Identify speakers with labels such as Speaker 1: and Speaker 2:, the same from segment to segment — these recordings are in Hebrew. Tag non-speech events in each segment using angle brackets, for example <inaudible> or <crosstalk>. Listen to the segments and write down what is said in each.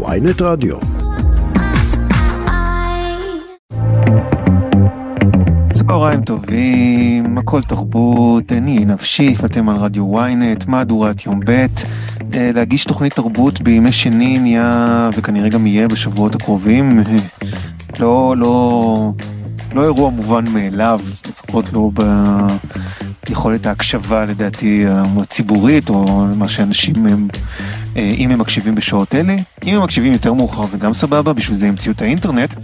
Speaker 1: ויינט רדיו. צהריים טובים, הכל תרבות, אני נפשי, אתם על רדיו ynet, מהדורת יום ב', אה, להגיש תוכנית תרבות בימי שני נהיה, וכנראה גם יהיה בשבועות הקרובים, <laughs> לא, לא, לא אירוע מובן מאליו, לפחות לא ביכולת ההקשבה לדעתי הציבורית, או מה שאנשים הם... אה, אם הם מקשיבים בשעות אלה. אם הם מקשיבים יותר מאוחר זה גם סבבה, בשביל זה המציאו את האינטרנט.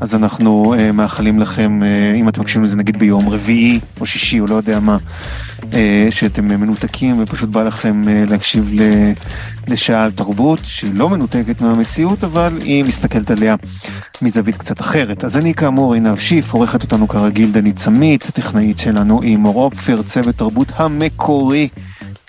Speaker 1: אז אנחנו uh, מאחלים לכם, uh, אם אתם מקשיבים לזה נגיד ביום רביעי או שישי או לא יודע מה, שאתם מנותקים ופשוט בא לכם להקשיב לשעה על תרבות שלא מנותקת מהמציאות, אבל היא מסתכלת עליה מזווית קצת אחרת. אז אני כאמור עינב שיף, עורכת אותנו כרגיל דנית סמית, הטכנאית שלנו היא מור אופפר, צוות תרבות המקורי.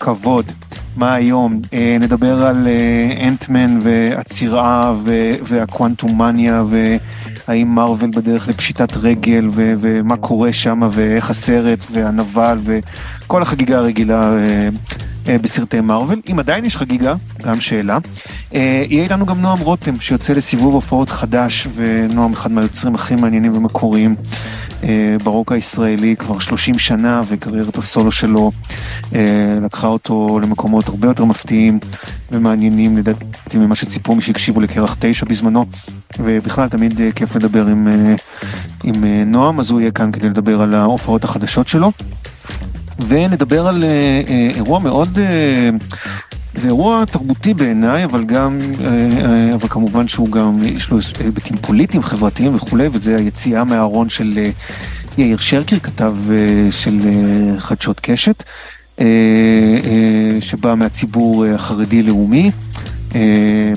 Speaker 1: כבוד. מה היום? אה, נדבר על אה, אנטמן והצירה והקוונטומניה והאם מארוול בדרך לפשיטת רגל ו, ומה קורה שם ואיך הסרט והנבל וכל החגיגה הרגילה אה, אה, בסרטי מארוול. אם עדיין יש חגיגה, גם שאלה. אה, יהיה איתנו גם נועם רותם שיוצא לסיבוב הופעות חדש ונועם אחד מהיוצרים הכי מעניינים ומקוריים ברוק הישראלי כבר 30 שנה וקריירת הסולו שלו אה, לקחה אותו למקומות הרבה יותר מפתיעים ומעניינים לדעתי ממה שציפו מי שהקשיבו לקרח 9 בזמנו. ובכלל תמיד אה, כיף לדבר עם, עם נועם אז הוא יהיה כאן כדי לדבר על ההופעות החדשות שלו. ונדבר על אירוע מאוד זה אירוע תרבותי בעיניי, אבל גם, אה, אה, אבל כמובן שהוא גם, יש לו היבטים פוליטיים, חברתיים וכולי, וזה היציאה מהארון של אה, יאיר שרקר, כתב של חדשות קשת, שבא מהציבור החרדי-לאומי,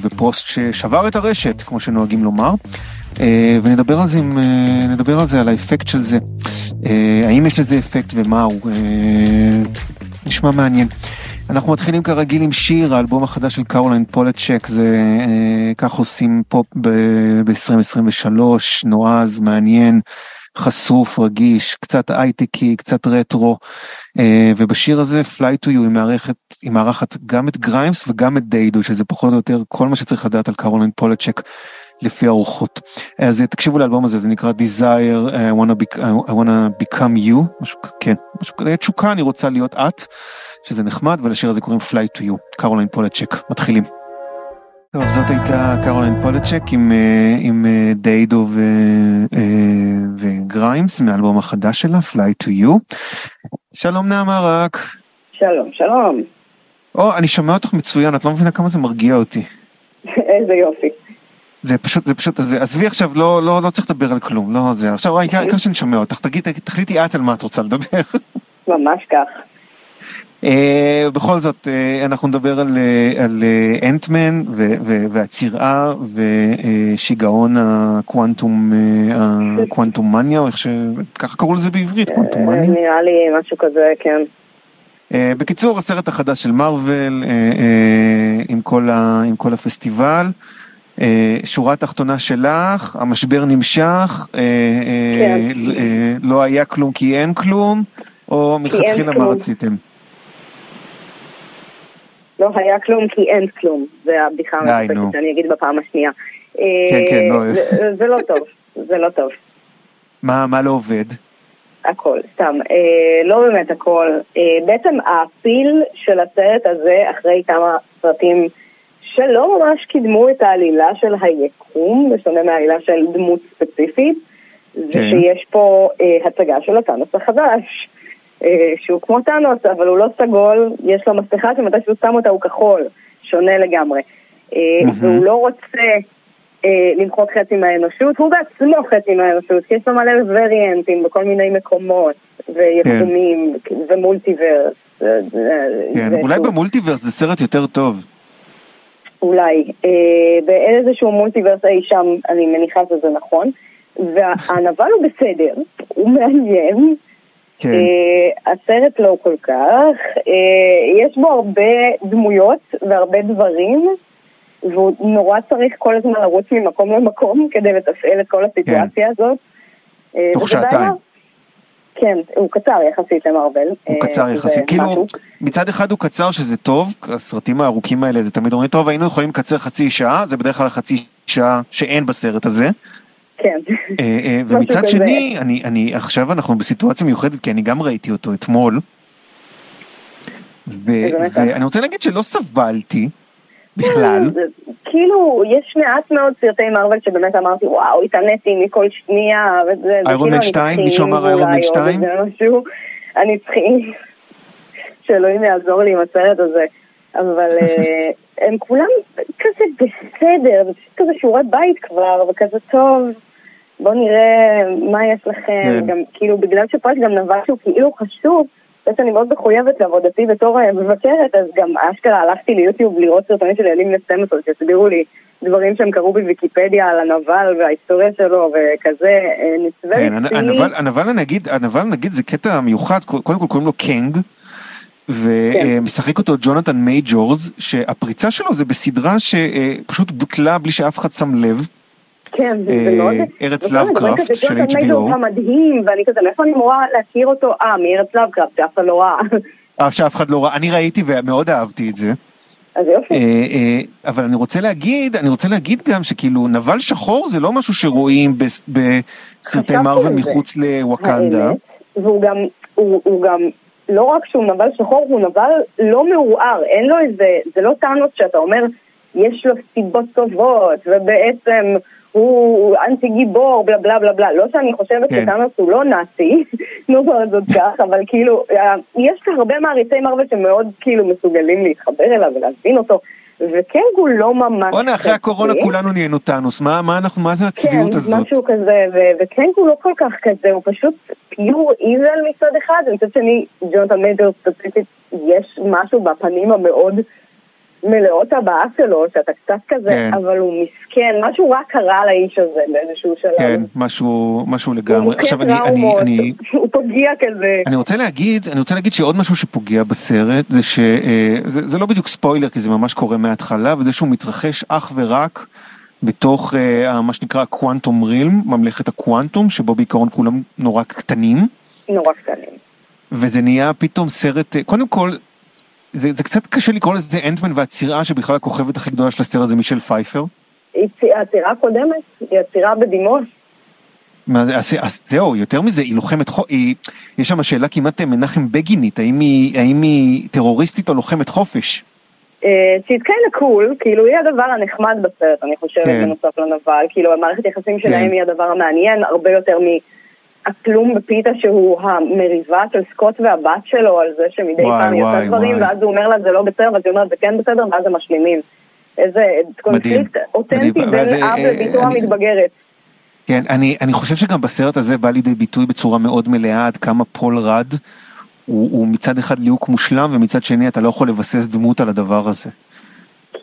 Speaker 1: בפוסט ששבר את הרשת, כמו שנוהגים לומר. ונדבר על זה, נדבר על זה, על האפקט של זה, האם יש לזה אפקט ומה הוא, נשמע מעניין. אנחנו מתחילים כרגיל עם שיר, האלבום החדש של קרוליין פולצ'ק, זה אה, כך עושים פופ ב-2023, נועז, מעניין, חשוף, רגיש, קצת הייטקי, קצת רטרו, אה, ובשיר הזה Fly to You היא מארחת, היא מארחת גם את גריימס וגם את דיידו, שזה פחות או יותר כל מה שצריך לדעת על קרוליין פולצ'ק. לפי הרוחות. אז תקשיבו לאלבום הזה, זה נקרא Desire, I wanna, be, I wanna become you, משהו, כן, משהו כזה, תשוקה, אני רוצה להיות את. שזה נחמד, ולשיר הזה קוראים Fly to You, קרוליין פולצ'ק. מתחילים. טוב, זאת הייתה קרוליין פולצ'ק עם, אה, עם אה, דיידו ו, אה, וגריימס מהאלבום החדש שלה, Fly to You. שלום נעמה רק.
Speaker 2: שלום, שלום.
Speaker 1: או, אני שומע אותך מצוין, את לא מבינה כמה זה מרגיע אותי. <laughs>
Speaker 2: איזה יופי.
Speaker 1: זה פשוט, זה פשוט, עזבי עכשיו, לא, לא, לא צריך לדבר על כלום, לא זה. עכשיו, העיקר שאני שומע אותך, תגידי, תחליטי את על מה את רוצה לדבר.
Speaker 2: ממש כך.
Speaker 1: Uh, בכל זאת, uh, אנחנו נדבר על, על אנטמן והצירה ושיגעון הקוונטום, הקוונטום מניה, או איך ש... ככה קראו לזה בעברית, קוונטום מניה?
Speaker 2: נראה לי משהו כזה, כן.
Speaker 1: בקיצור, הסרט החדש של מארוול, עם, כל ה, עם כל הפסטיבל. שורה תחתונה שלך, המשבר נמשך, כן. לא היה כלום כי אין כלום, או מלכתחילה מה רציתם?
Speaker 2: לא היה כלום כי אין כלום, זה הבדיחה המספקת שאני אגיד בפעם השנייה.
Speaker 1: כן, כן, לא.
Speaker 2: זה לא טוב, זה לא טוב.
Speaker 1: מה, מה לא עובד?
Speaker 2: הכל, סתם. אה, לא באמת הכל. אה, בעצם הפיל של הסרט הזה, אחרי כמה סרטים שלא ממש קידמו את העלילה של היקום, בשונה מהעלילה של דמות ספציפית, כן. זה שיש פה אה, הצגה של הטאנוס החדש. אה, שהוא כמו טאנוס, אבל הוא לא סגול, יש לו מסכה שמתי שהוא שם אותה הוא כחול, שונה לגמרי. Mm-hmm. והוא לא רוצה אה, למחוק חצי מהאנושות, הוא בעצמו חצי מהאנושות, כי יש לו מלא וריאנטים בכל מיני מקומות, ויקומים, כן. ומולטיברס.
Speaker 1: כן, אולי. במולטיברס זה סרט יותר טוב.
Speaker 2: אולי. אה, באיזשהו מולטיברס אי שם, אני מניחה שזה נכון. והנבל הוא בסדר, הוא מעניין. כן. Uh, הסרט לא כל כך, uh, יש בו הרבה דמויות והרבה דברים, והוא נורא צריך כל הזמן לרוץ ממקום למקום <laughs> כדי לתפעל את כל הסיטואציה כן. הזאת.
Speaker 1: אה, תוך שעתיים.
Speaker 2: כן, הוא קצר יחסית למרוויל.
Speaker 1: הוא קצר יחסית, כאילו מצד אחד הוא קצר שזה טוב, הסרטים הארוכים האלה זה תמיד אומרים טוב היינו יכולים לקצר חצי שעה, זה בדרך כלל חצי שעה שאין בסרט הזה.
Speaker 2: כן. <laughs>
Speaker 1: ומצד שני, אני, אני, עכשיו אנחנו בסיטואציה מיוחדת כי אני גם ראיתי אותו אתמול. ואני רוצה להגיד שלא סבלתי בכלל.
Speaker 2: כאילו, יש מעט מאוד סרטי מרוויל שבאמת אמרתי, וואו, התעניתי מכל שנייה, וזה...
Speaker 1: איירון מן 2? מישהו אמר איירון מן 2?
Speaker 2: אני צריכים, שאלוהים יעזור לי עם הסרט הזה. אבל <laughs> הם כולם כזה בסדר, כזה שיעורי בית כבר, וכזה טוב, בוא נראה מה יש לכם, גם כאילו בגלל יש גם נבל שהוא כאילו חשוב, זה שאני מאוד מחויבת לעבודתי בתור מבקרת, אז גם אשכרה הלכתי ליוטיוב לראות סרטונים של ילדים לסטמטות, שהסבירו לי דברים שהם קראו בוויקיפדיה על הנבל וההיסטוריה שלו וכזה, נצווה
Speaker 1: כן, הנבל, הנבל נגיד, הנבל נגיד זה קטע מיוחד, קודם כל קוראים לו קנג. ומשחק אותו ג'ונתן מייג'ורס, שהפריצה שלו זה בסדרה שפשוט בוטלה בלי שאף אחד שם לב.
Speaker 2: כן, זה מאוד...
Speaker 1: ארץ לאבקראפט של HBO.
Speaker 2: המדהים, ואני כזה, מאיפה אני אמורה להכיר אותו? אה, מארץ לאבקראפט, שאף אחד לא ראה.
Speaker 1: אה, שאף אחד לא ראה, אני ראיתי ומאוד אהבתי את זה.
Speaker 2: אז יופי.
Speaker 1: אבל אני רוצה להגיד, אני רוצה להגיד גם שכאילו נבל שחור זה לא משהו שרואים בסרטי מרוויל מחוץ לווקנדה.
Speaker 2: והוא גם, הוא גם לא רק שהוא נבל שחור, הוא נבל לא מעורער, אין לו איזה, זה לא טענות שאתה אומר, יש לו סיבות טובות, ובעצם הוא אנטי גיבור, בלה בלה בלה בלה. לא שאני חושבת כן. שטאנוס הוא לא נאצי, <laughs> נו כבר זאת כך, אבל כאילו, יש הרבה מעריצי מרוויל שמאוד כאילו מסוגלים להתחבר אליו ולהבין אותו. וקנג הוא לא ממש...
Speaker 1: בוא'נה, אחרי הקורונה כולנו נהיינו טאנוס, מה, מה אנחנו, מה זה הצביעות
Speaker 2: כן,
Speaker 1: הזאת?
Speaker 2: כן, משהו כזה, וקנג הוא לא כל כך כזה, הוא פשוט pure evil מצד אחד, ומצד שני, ג'ונתן מייג'ר ספציפית, יש משהו בפנים המאוד מלאות הבעה שלו, שאתה קצת כזה, כן. אבל הוא מסכן, משהו רע קרה לאיש הזה באיזשהו שלב.
Speaker 1: כן, משהו, משהו לגמרי.
Speaker 2: הוא עכשיו אני, אני, אני, <laughs> הוא פוגע כזה.
Speaker 1: אני רוצה להגיד, אני רוצה להגיד שעוד משהו שפוגע בסרט, זה שזה זה לא בדיוק ספוילר, כי זה ממש קורה מההתחלה, וזה שהוא מתרחש אך ורק בתוך uh, מה שנקרא קוואנטום רילם, ממלכת הקוואנטום, שבו בעיקרון כולם נורא קטנים.
Speaker 2: נורא קטנים.
Speaker 1: וזה נהיה פתאום סרט, קודם כל, זה, זה קצת קשה לקרוא לזה אנטמן והצירה שבכלל הכוכבת הכי גדולה של הסרט זה מישל פייפר.
Speaker 2: הצירה הקודמת, היא הצירה בדימוס.
Speaker 1: מה זה, אז זהו, יותר מזה, היא לוחמת חופש, יש שם שאלה כמעט מנחם בגינית, האם היא, האם היא טרוריסטית או לוחמת חופש?
Speaker 2: שהיא kinda cool, כאילו היא הדבר הנחמד בסרט, אני חושבת, כן. בנוסף לנבל, כאילו המערכת יחסים שלהם כן. היא הדבר המעניין, הרבה יותר מ... הכלום בפיתה שהוא המריבה של סקוט והבת שלו על זה שמדי פעם היא עושה דברים ואז הוא אומר לה זה לא בסדר ואז היא אומרת זה כן בסדר ואז הם משלימים. איזה קונפליקט אותנטי בין אב לביתו המתבגרת.
Speaker 1: כן, אני, אני חושב שגם בסרט הזה בא לידי ביטוי בצורה מאוד מלאה עד כמה פול רד הוא, הוא מצד אחד ליהוק מושלם ומצד שני אתה לא יכול לבסס דמות על הדבר הזה.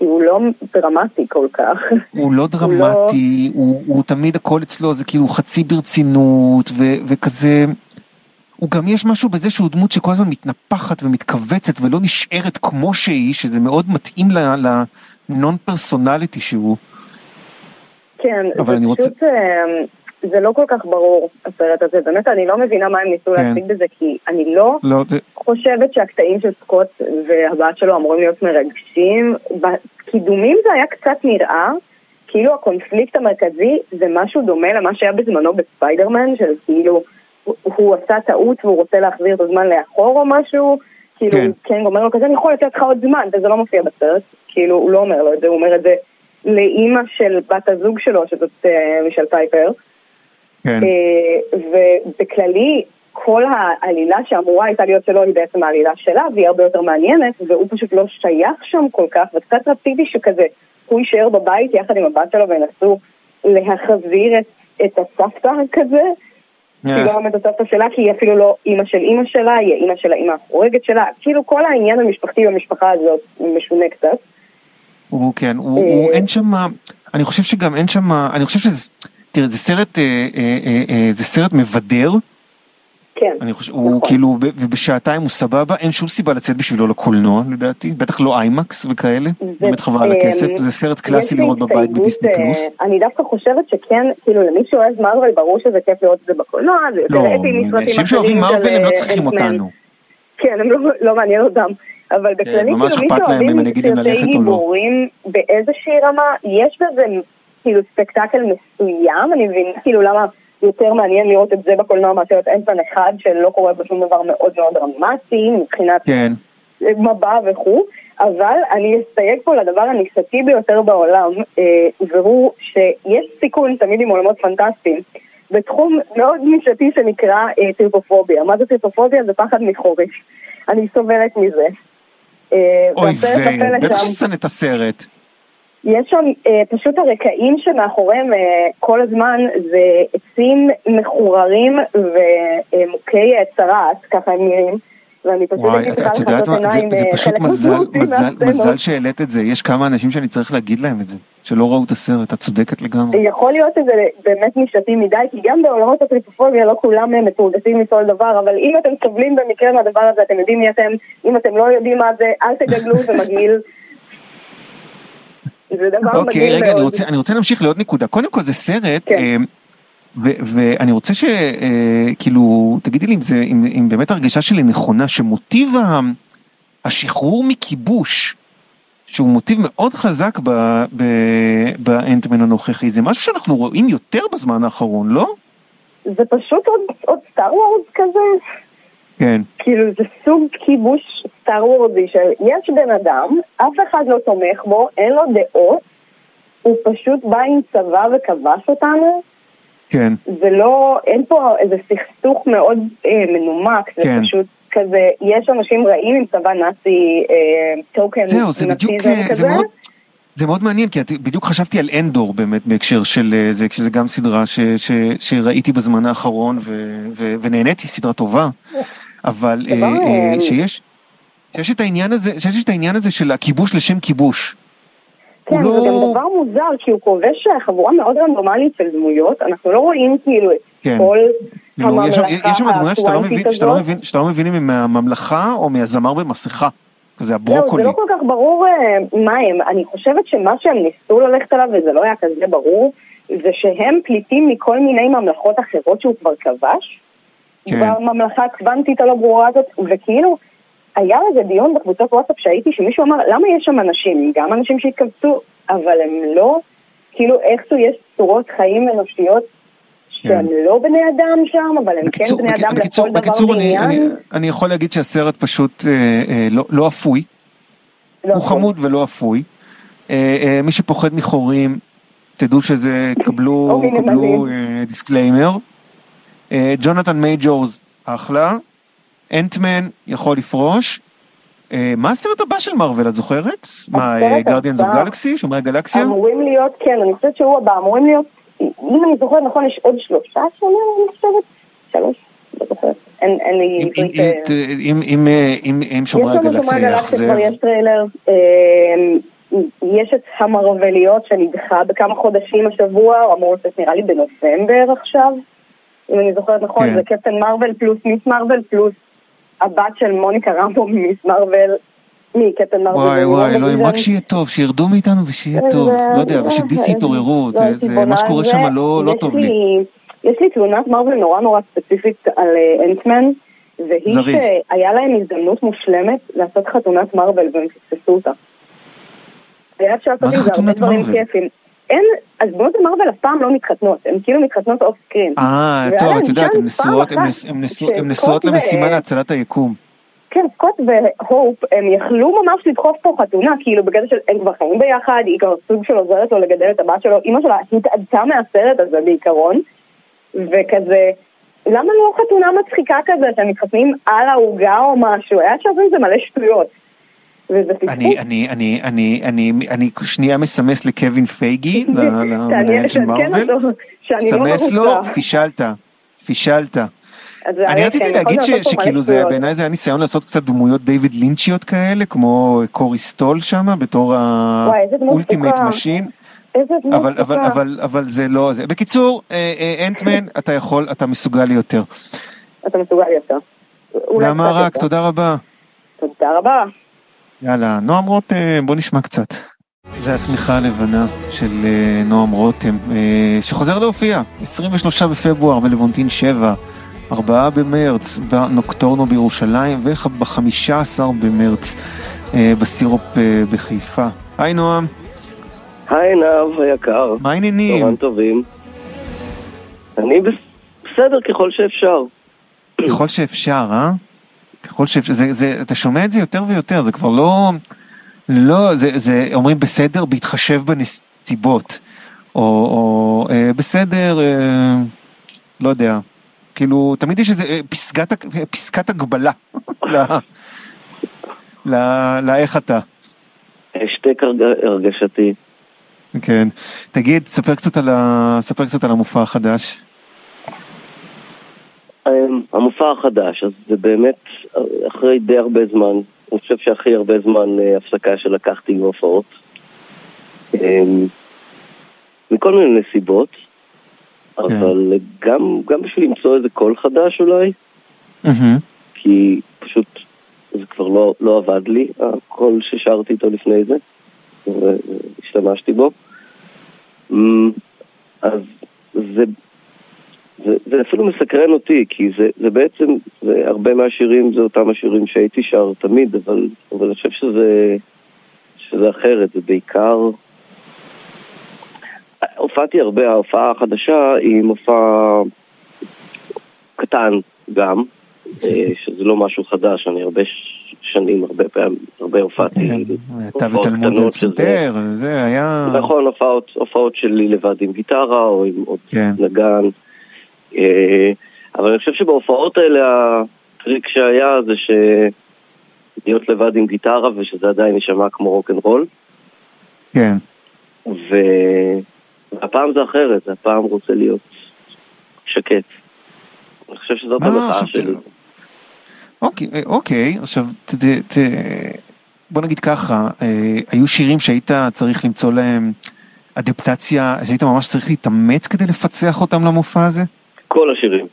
Speaker 2: כי הוא לא דרמטי כל כך.
Speaker 1: הוא לא דרמטי, <laughs> הוא, לא... הוא, הוא תמיד הכל אצלו זה כאילו חצי ברצינות ו, וכזה, הוא גם יש משהו בזה שהוא דמות שכל הזמן מתנפחת ומתכווצת ולא נשארת כמו שהיא, שזה מאוד מתאים לנון פרסונליטי שהוא.
Speaker 2: כן, זה פשוט, רוצה... זה לא כל כך ברור, הסרט הזה. באמת, אני לא מבינה מה הם ניסו כן. להציג בזה, כי אני לא, לא. חושבת שהקטעים של סקוט והבת שלו אמורים להיות מרגשים. בקידומים זה היה קצת נראה, כאילו הקונפליקט המרכזי זה משהו דומה למה שהיה בזמנו בספיידרמן, של כאילו, הוא, הוא עשה טעות והוא רוצה להחזיר את הזמן לאחור או משהו. כאילו, כן, כן אומר לו כזה, אני יכול לתת לך עוד זמן, וזה לא מופיע בסרט. כאילו, הוא לא אומר לו את זה, הוא אומר את זה לאימא של בת הזוג שלו, שזאת uh, מישל פייפר.
Speaker 1: כן.
Speaker 2: אה, ובכללי, כל העלילה שאמורה הייתה להיות שלו היא בעצם העלילה שלה, והיא הרבה יותר מעניינת, והוא פשוט לא שייך שם כל כך, וקצת רציתי שכזה, הוא יישאר בבית יחד עם הבת שלו וינסו להחזיר את, את הסבתא כזה. Yeah. היא לא עומדת הסבתא שלה, כי היא אפילו לא אימא של אימא שלה, היא האימא של האימא החורגת שלה. כאילו כל העניין המשפחתי במשפחה הזאת משונה קצת.
Speaker 1: הוא כן, הוא, הוא אין שם, אני חושב שגם אין שם, אני חושב שזה... תראה, זה סרט, אה, אה, אה, זה סרט מבדר.
Speaker 2: כן,
Speaker 1: אני חושב, הוא
Speaker 2: נכון.
Speaker 1: כאילו, ב- ובשעתיים הוא סבבה, אין שום סיבה לצאת בשבילו לקולנוע לדעתי, בטח לא איימקס וכאלה,
Speaker 2: זה-
Speaker 1: באמת חבל על
Speaker 2: אמ,
Speaker 1: הכסף, זה סרט קלאסי לראות בבית בדיסני
Speaker 2: אה,
Speaker 1: פלוס.
Speaker 2: אני דווקא חושבת שכן, כאילו למי שאוהב מארוול ברור שזה כיף לראות את זה בקולנוע, זה יותר
Speaker 1: לא, אנשים שאוהבים
Speaker 2: של,
Speaker 1: הם לא
Speaker 2: אה,
Speaker 1: צריכים. אותנו.
Speaker 2: כן, הם לא, לא מעניין אותם. אבל בכללי,
Speaker 1: ממש
Speaker 2: כאילו, מי שאוהבים סרטי
Speaker 1: או לא.
Speaker 2: גיבורים באיזושהי רמה, יש בזה כאילו ספקטקל מסוים, אני מבינה כאילו למה יותר מעניין לראות את זה בקולנוע מאשר את אנטמן אחד, שלא קורה בו שום דבר מאוד מאוד דרמטי מבחינת
Speaker 1: כן,
Speaker 2: מבע וכו', אבל אני אסתייג פה לדבר הניסתי ביותר בעולם, אה, והוא שיש סיכון תמיד עם עולמות פנטסטיים. בתחום מאוד ניסתי שנקרא אה, טריפופוביה. מה זה טריפופוביה? זה פחד מחורש. אני סובלת מזה. אה,
Speaker 1: אוי
Speaker 2: נופל
Speaker 1: בטח. ששנא את הסרט.
Speaker 2: יש שם אה, פשוט הרקעים שמאחוריהם אה, כל הזמן זה עצים מחוררים ומוכי אה, צרעת, ככה הם נראים. ואני פשוט
Speaker 1: וואי, את את יודעת מה, זה- זה
Speaker 2: אה,
Speaker 1: פשוט מזל, מזל. מזל שהעלית את זה, יש כמה אנשים שאני צריך להגיד להם את זה, שלא ראו את הסרט, את צודקת לגמרי.
Speaker 2: יכול להיות שזה באמת נישתי מדי, כי גם בעולמות הטריפופוביה לא כולם הם מתורגשים מכל דבר, אבל אם אתם סובלים במקרה מהדבר הזה, אתם יודעים מי אתם, אם אתם לא יודעים מה זה, אל תגגלו, זה מגעיל. <laughs> זה דבר
Speaker 1: אוקיי,
Speaker 2: מגעיל
Speaker 1: רגע,
Speaker 2: מאוד.
Speaker 1: רוצה, אני רוצה להמשיך לעוד נקודה. קודם כל זה סרט,
Speaker 2: כן.
Speaker 1: אה, ו- ואני רוצה שכאילו, תגידי לי אם זה, אם, אם באמת הרגשה שלי נכונה, שמוטיב השחרור מכיבוש, שהוא מוטיב מאוד חזק באנטמן הנוכחי, זה משהו שאנחנו רואים יותר בזמן האחרון, לא?
Speaker 2: זה פשוט עוד, עוד סטאר וורס כזה.
Speaker 1: כן,
Speaker 2: כאילו זה סוג כיבוש סטאר של יש בן אדם, אף אחד לא תומך בו, אין לו דעות, הוא פשוט בא עם צבא וכבש אותנו,
Speaker 1: כן.
Speaker 2: זה לא, אין פה איזה סכסוך מאוד אה, מנומק, זה
Speaker 1: כן.
Speaker 2: פשוט כזה, יש אנשים רעים עם צבא נאצי, אה, טוקן,
Speaker 1: זהו, זה בדיוק,
Speaker 2: נאציזם
Speaker 1: אה, זה
Speaker 2: כזה.
Speaker 1: מאוד, זה מאוד מעניין, כי בדיוק חשבתי על אנדור באמת בהקשר של אה, זה, שזה גם סדרה ש, ש, שראיתי בזמן האחרון ו, ו, ונהניתי, סדרה טובה, אבל אה, אה,
Speaker 2: אה,
Speaker 1: שיש, שיש את העניין הזה, שיש את העניין הזה של הכיבוש לשם כיבוש.
Speaker 2: כן,
Speaker 1: הוא
Speaker 2: זה
Speaker 1: לא-
Speaker 2: גם דבר מוזר, כי הוא כובש חבורה מאוד רנדומלית של דמויות, אנחנו לא רואים כאילו את
Speaker 1: כן.
Speaker 2: כל
Speaker 1: כאילו, יש שם-
Speaker 2: הממלכה
Speaker 1: יש שם דמויות שאתה לא מבין, שאתה לא. מבין, שאתה לא מבין אם הם מהממלכה או מהזמר במסכה, כזה
Speaker 2: זהו,
Speaker 1: הברוקולי.
Speaker 2: זה לא כל כך ברור אה, מה הם. אני חושבת שמה שהם ניסו ללכת עליו, וזה לא היה כזה ברור, זה שהם פליטים מכל מיני ממלכות אחרות שהוא כבר כבש.
Speaker 1: כן.
Speaker 2: בממלכה הקוונטית הלא ברורה הזאת, וכאילו, היה איזה דיון בקבוצות וואטסאפ שהייתי, שמישהו אמר, למה יש שם אנשים? גם אנשים שהתכווצו, אבל הם לא, כאילו איכשהו יש צורות חיים אנושיות שהם לא בני אדם שם, אבל הם כן בני אדם
Speaker 1: בקיצור,
Speaker 2: לכל דבר
Speaker 1: בקיצור אני, אני,
Speaker 2: ועניין.
Speaker 1: אני יכול להגיד שהסרט פשוט אה, אה, לא, לא אפוי,
Speaker 2: לא
Speaker 1: הוא
Speaker 2: טוב.
Speaker 1: חמוד ולא אפוי. אה, אה, מי שפוחד מחורים, תדעו שזה, קבלו,
Speaker 2: או מנמלים.
Speaker 1: קבלו אה, disclaimer. אה, ג'ונתן מייג'ורס, אחלה. אנטמן יכול לפרוש. אה, מה הסרט הבא של מארוול, את זוכרת? מה, Guardians
Speaker 2: of
Speaker 1: Galaxy? שומרי הגלקסיה?
Speaker 2: אמורים להיות, כן, אני חושבת שהוא הבא, אמורים להיות, אם אני זוכרת נכון, יש עוד שלושה שנים, אני חושבת, שלוש, לא זוכרת,
Speaker 1: אם-
Speaker 2: אה,
Speaker 1: אם- אם
Speaker 2: יש
Speaker 1: שומרי
Speaker 2: לנו שומרי
Speaker 1: הגלקסיה יאכזב.
Speaker 2: יש טריילר, אה, יש את המרווליות שנדחה בכמה חודשים השבוע, הוא אמור לצאת נראה לי בנובמבר עכשיו, אם אני זוכרת נכון,
Speaker 1: כן.
Speaker 2: זה קפטן מרוויל פלוס מיס מרוויל פלוס הבת של מוניקה רמבו ממיס מרוויל, מקפטן מרוויל.
Speaker 1: וואי וואי,
Speaker 2: ומוונדה
Speaker 1: אלוהים. רק שיהיה טוב, שירדו מאיתנו ושיהיה טוב. לא יודע, ושדיסי
Speaker 2: זה-
Speaker 1: יתעוררו,
Speaker 2: לא
Speaker 1: זה-
Speaker 2: בונה
Speaker 1: מה שקורה. שם לא לא טוב לי.
Speaker 2: יש לי תלונת מרוויל נורא נורא ספציפית על אה, אנטמן, והיא. שהיה להם הזדמנות מושלמת לעשות חתונת מרוויל והם פספסו אותה. היה אפשר לעשות
Speaker 1: מה זה
Speaker 2: עם זה הרבה
Speaker 1: חתונת
Speaker 2: דברים? כיפים. אין, אז בנות המרוויל אף פעם לא מתחתנות, הן כאילו מתחתנות אוף סקרין.
Speaker 1: אה, טוב, את יודעת, הן נשואות, הן נשואות- למשימה להצלת היקום.
Speaker 2: כן, סקוט והופ, הם יכלו ממש לדחוף פה חתונה, כאילו בגלל של הם כבר חיים ביחד, היא כבר סוג של עוזרת לו לגדל את הבת שלו, אימא שלה התאדתה מהסרט הזה בעיקרון, וכזה, למה לא חתונה מצחיקה כזה, שהם מתחתנים על העוגה או משהו, היה לעשות עם זה מלא שטויות. וזה פספוס.
Speaker 1: אני, אני, אני, אני, אני, אני שנייה מסמס לקווין פייגי, <laughs> למנהל של מארוול,
Speaker 2: אותו שאני לא
Speaker 1: סמס לו. פישלת, פישלת. אני רציתי
Speaker 2: כן,
Speaker 1: להגיד שכאילו זה. בעיניי זה היה ניסיון לעשות קצת דמויות דיוויד לינצ'יות כאלה, כמו קורי סטול שם, בתור
Speaker 2: תפוקה.
Speaker 1: משין. אבל, אבל. אבל, אבל זה לא זה. בקיצור, אה, אה, אנטמן, <laughs> אתה יכול, אתה מסוגל ליותר.
Speaker 2: אתה מסוגל יותר.
Speaker 1: למה רק? תודה רבה.
Speaker 2: תודה רבה.
Speaker 1: יאללה, נועם רותם, בוא נשמע קצת. זה השמיכה הלבנה של uh, נועם רותם, uh, שחוזר להופיע, 23 בפברואר בלוונטין 7, 4 במרץ בנוקטורנו בירושלים וב-15 במרץ בסירופ בחיפה. היי נועם.
Speaker 3: היי נאב היקר.
Speaker 1: מה העניינים?
Speaker 3: צהריים טובים. אני בסדר ככל שאפשר.
Speaker 1: ככל שאפשר, אה? ככל שאפשר, זה, זה, אתה שומע את זה יותר ויותר, זה כבר לא, לא, זה, זה אומרים בסדר בהתחשב בנסיבות, או, או אה, בסדר, אה, לא יודע, כאילו, תמיד יש איזה אה, פסקת, פסקת הגבלה <laughs> לאיך אתה.
Speaker 3: השתק הרגשתי.
Speaker 1: כן. תגיד, ספר קצת על, ה... ספר קצת על המופע החדש.
Speaker 3: המופע החדש, אז זה באמת אחרי די הרבה זמן, אני חושב שהכי הרבה זמן אה, הפסקה שלקחתי עם הופעות. אמ, מכל מיני נסיבות, כן. אבל גם, גם בשביל למצוא איזה קול חדש אולי, כי פשוט זה כבר לא, לא עבד לי, הקול ששרתי איתו לפני זה, והשתמשתי בו. אמ, אז זה זה, זה אפילו מסקרן אותי, כי זה, זה בעצם, זה, הרבה מהשירים זה אותם השירים שהייתי שר תמיד, אבל, אבל אני חושב שזה, שזה אחרת, זה בעיקר... הופעתי הרבה, ההופעה החדשה היא מופע קטן גם, אה, שזה לא משהו חדש, אני הרבה שנים, הרבה פעמים, הרבה הופעתי.
Speaker 1: כן, אתה בתלמוד פסנתר, זה היה...
Speaker 3: נכון, הופעות, הופעות שלי לבד עם גיטרה או עם עוד כן. נגן. אבל אני חושב שבהופעות האלה הטריק שהיה זה להיות לבד עם גיטרה ושזה עדיין יישמע כמו רוקנרול.
Speaker 1: כן.
Speaker 3: והפעם זה אחרת, הפעם רוצה להיות שקט. אני חושב שזאת המחאה שלי.
Speaker 1: אוקיי, אוקיי, עכשיו, ת, ת, בוא נגיד ככה, אה, היו שירים שהיית צריך למצוא להם אדפטציה, שהיית ממש צריך להתאמץ כדי לפצח אותם למופע הזה?
Speaker 3: כל השירים.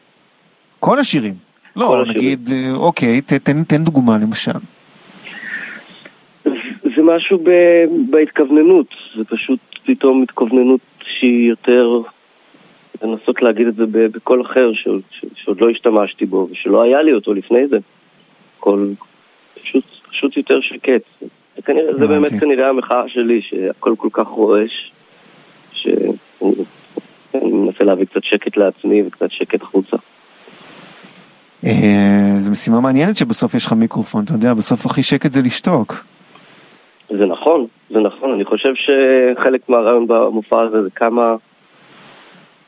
Speaker 1: כל השירים? לא, כל נגיד, השירים. אה, אוקיי, ת, תן, תן דוגמה למשל.
Speaker 3: זה משהו ב, בהתכווננות, זה פשוט פתאום התכווננות שהיא יותר, לנסות להגיד את זה בקול אחר, ש, ש, שעוד לא השתמשתי בו, ושלא היה לי אותו לפני זה. קול פשוט, פשוט יותר שקט. זה, כנראה, זה באמת כנראה המחאה שלי, שהכל כל כך רועש, ש... אני מנסה להביא קצת שקט לעצמי וקצת שקט החוצה.
Speaker 1: אה, זו משימה מעניינת שבסוף יש לך מיקרופון, אתה יודע, בסוף הכי שקט זה לשתוק.
Speaker 3: זה נכון, זה נכון, אני חושב שחלק מהרעיון במופע הזה זה כמה,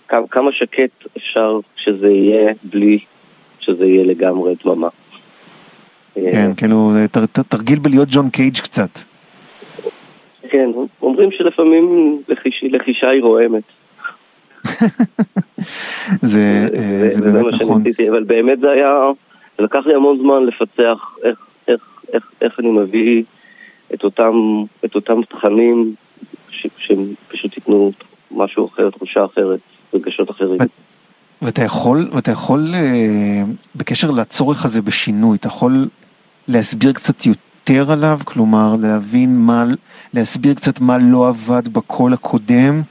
Speaker 3: כמה, כמה שקט אפשר שזה יהיה בלי שזה יהיה לגמרי דממה.
Speaker 1: כן, כאילו, תרגיל בלהיות ג'ון קייג' קצת.
Speaker 3: כן, אומרים שלפעמים לחישה היא רועמת. <laughs>
Speaker 1: זה, זה, זה באמת נכון.
Speaker 3: שניסיתי, אבל באמת זה היה, זה לקח לי המון זמן לפצח איך, איך, איך, איך אני מביא את אותם, את אותם תכנים שהם פשוט ייתנו משהו אחר, תחושה אחרת, רגשות אחרים.
Speaker 1: ואתה יכול, ואתה יכול, אה, בקשר לצורך הזה בשינוי, אתה יכול להסביר קצת יותר עליו? כלומר, להבין מה, להסביר קצת מה לא עבד בקול הקודם?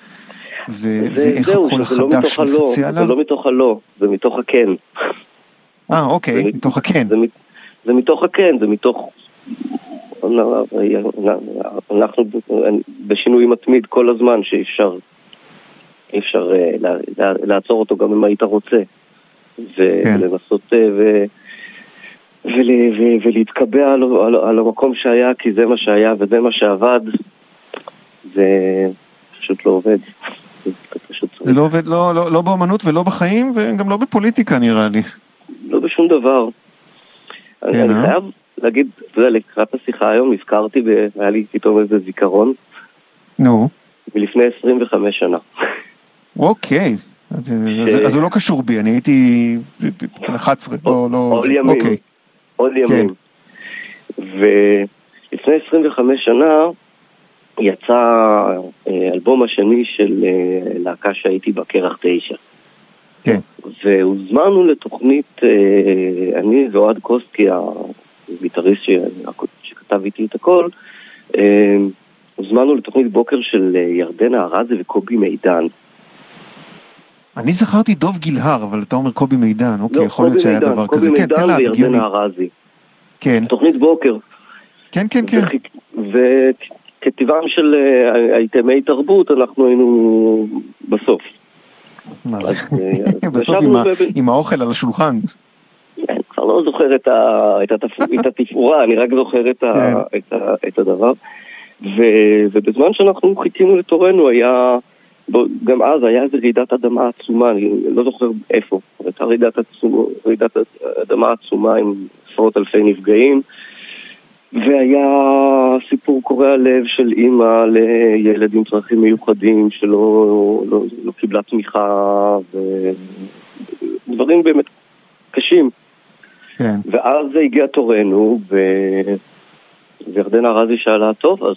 Speaker 1: ואיך הקול לא החדש מפצה עליו?
Speaker 3: זה לא מתוך הלא, זה מתוך הכן.
Speaker 1: אה, אוקיי, מתוך הכן.
Speaker 3: זה מתוך הכן, זה מתוך... אנחנו בשינוי מתמיד כל הזמן שאי אפשר אי אפשר אה, לעצור אותו גם אם היית רוצה. כן. ולנסות אה, ולהתקבע על המקום שהיה כי זה מה שהיה וזה מה שעבד, זה פשוט לא עובד.
Speaker 1: זה לא עובד לא, לא, לא באמנות ולא בחיים וגם לא בפוליטיקה נראה לי.
Speaker 3: לא בשום דבר. אני, אני אה? חייב להגיד, אתה יודע, לקראת השיחה היום נזכרתי והיה לי פתאום איזה זיכרון.
Speaker 1: נו.
Speaker 3: מלפני 25 שנה.
Speaker 1: אוקיי. אז הוא לא קשור בי, אני הייתי בן 11, לא, לא...
Speaker 3: עוד ימים. אוקיי. עוד ימים. כן. ולפני 25 שנה יצא אה, אלבום השני של אה, להקה שהייתי בה, קרח תשע.
Speaker 1: כן.
Speaker 3: והוזמנו לתוכנית, אה, אני ואוהד קוסטי, הגיטריסט שכתב איתי את הכל, אה, הוזמנו לתוכנית בוקר של ירדנה ארזי וקובי מידן.
Speaker 1: אני זכרתי דוב גילהר, אבל אתה אומר קובי מידן, אוקיי,
Speaker 3: לא,
Speaker 1: יכול להיות שהיה דבר
Speaker 3: קובי
Speaker 1: כזה.
Speaker 3: מידן, קובי מידן וירדנה ארזי.
Speaker 1: כן.
Speaker 3: תוכנית בוקר.
Speaker 1: כן, כן, כן.
Speaker 3: וכטבעם של אייטמי תרבות, אנחנו היינו בסוף.
Speaker 1: מה זה? <laughs> בסוף עם האוכל על השולחן.
Speaker 3: אני כבר לא זוכר <laughs> את התפאורה, אני רק זוכר את הדבר. ובזמן שאנחנו חיכינו לתורנו היה, גם אז היה איזו רעידת אדמה עצומה, אני לא זוכר איפה, הייתה רעידת אדמה עצומה עם עשרות אלפי נפגעים. והיה סיפור קורע לב של אימא לילד עם צרכים מיוחדים שלא לא, לא קיבלה תמיכה ודברים באמת קשים.
Speaker 1: כן.
Speaker 3: ואז הגיע תורנו ו... וירדנה רזי שאלה, טוב, אז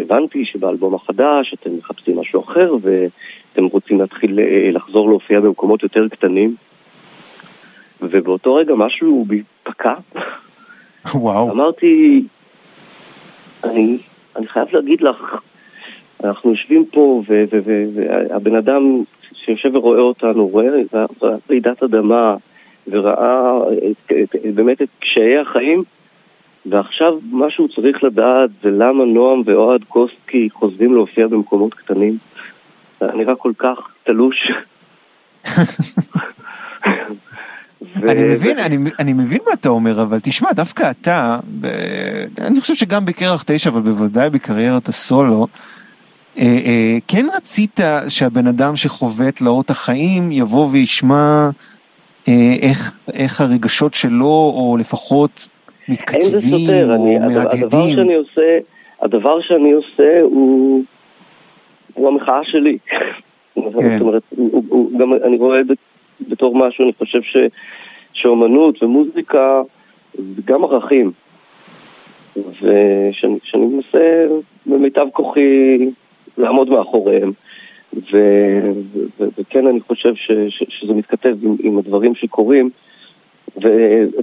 Speaker 3: הבנתי שבאלבום החדש אתם מחפשים משהו אחר ואתם רוצים להתחיל לחזור להופיע במקומות יותר קטנים. ובאותו רגע משהו בי פקע.
Speaker 1: וואו.
Speaker 3: אמרתי, אני, אני חייב להגיד לך, אנחנו יושבים פה והבן אדם שיושב ורואה אותנו, רואה רעידת אדמה וראה את, את, את, באמת את קשיי החיים ועכשיו מה שהוא צריך לדעת זה למה נועם ואוהד קוסטקי חוזרים להופיע במקומות קטנים. זה נראה כל כך תלוש. <laughs>
Speaker 1: אני מבין, אני, מבין מה אתה אומר, אבל תשמע, דווקא אתה. אני חושב שגם בקרח תשע, אבל בוודאי בקריירת הסולו, אה, אה, כן רצית שהבן אדם שחווה את תלאות החיים יבוא וישמע אה, איך, איך הרגשות שלו, או לפחות מתכתבים, או
Speaker 3: אני, מהדהדים. הדבר שאני עושה, הדבר שאני עושה הוא, הוא המחאה שלי. כן. זאת אומרת, הוא, הוא, גם אני רואה את זה בתור משהו, אני חושב ש... שאומנות ומוזיקה זה גם ערכים. ושאני מנסה במיטב כוחי לעמוד מאחוריהם. ו, ו, וכן, אני חושב ש, ש, שזה מתכתב עם, עם הדברים שקורים. ו,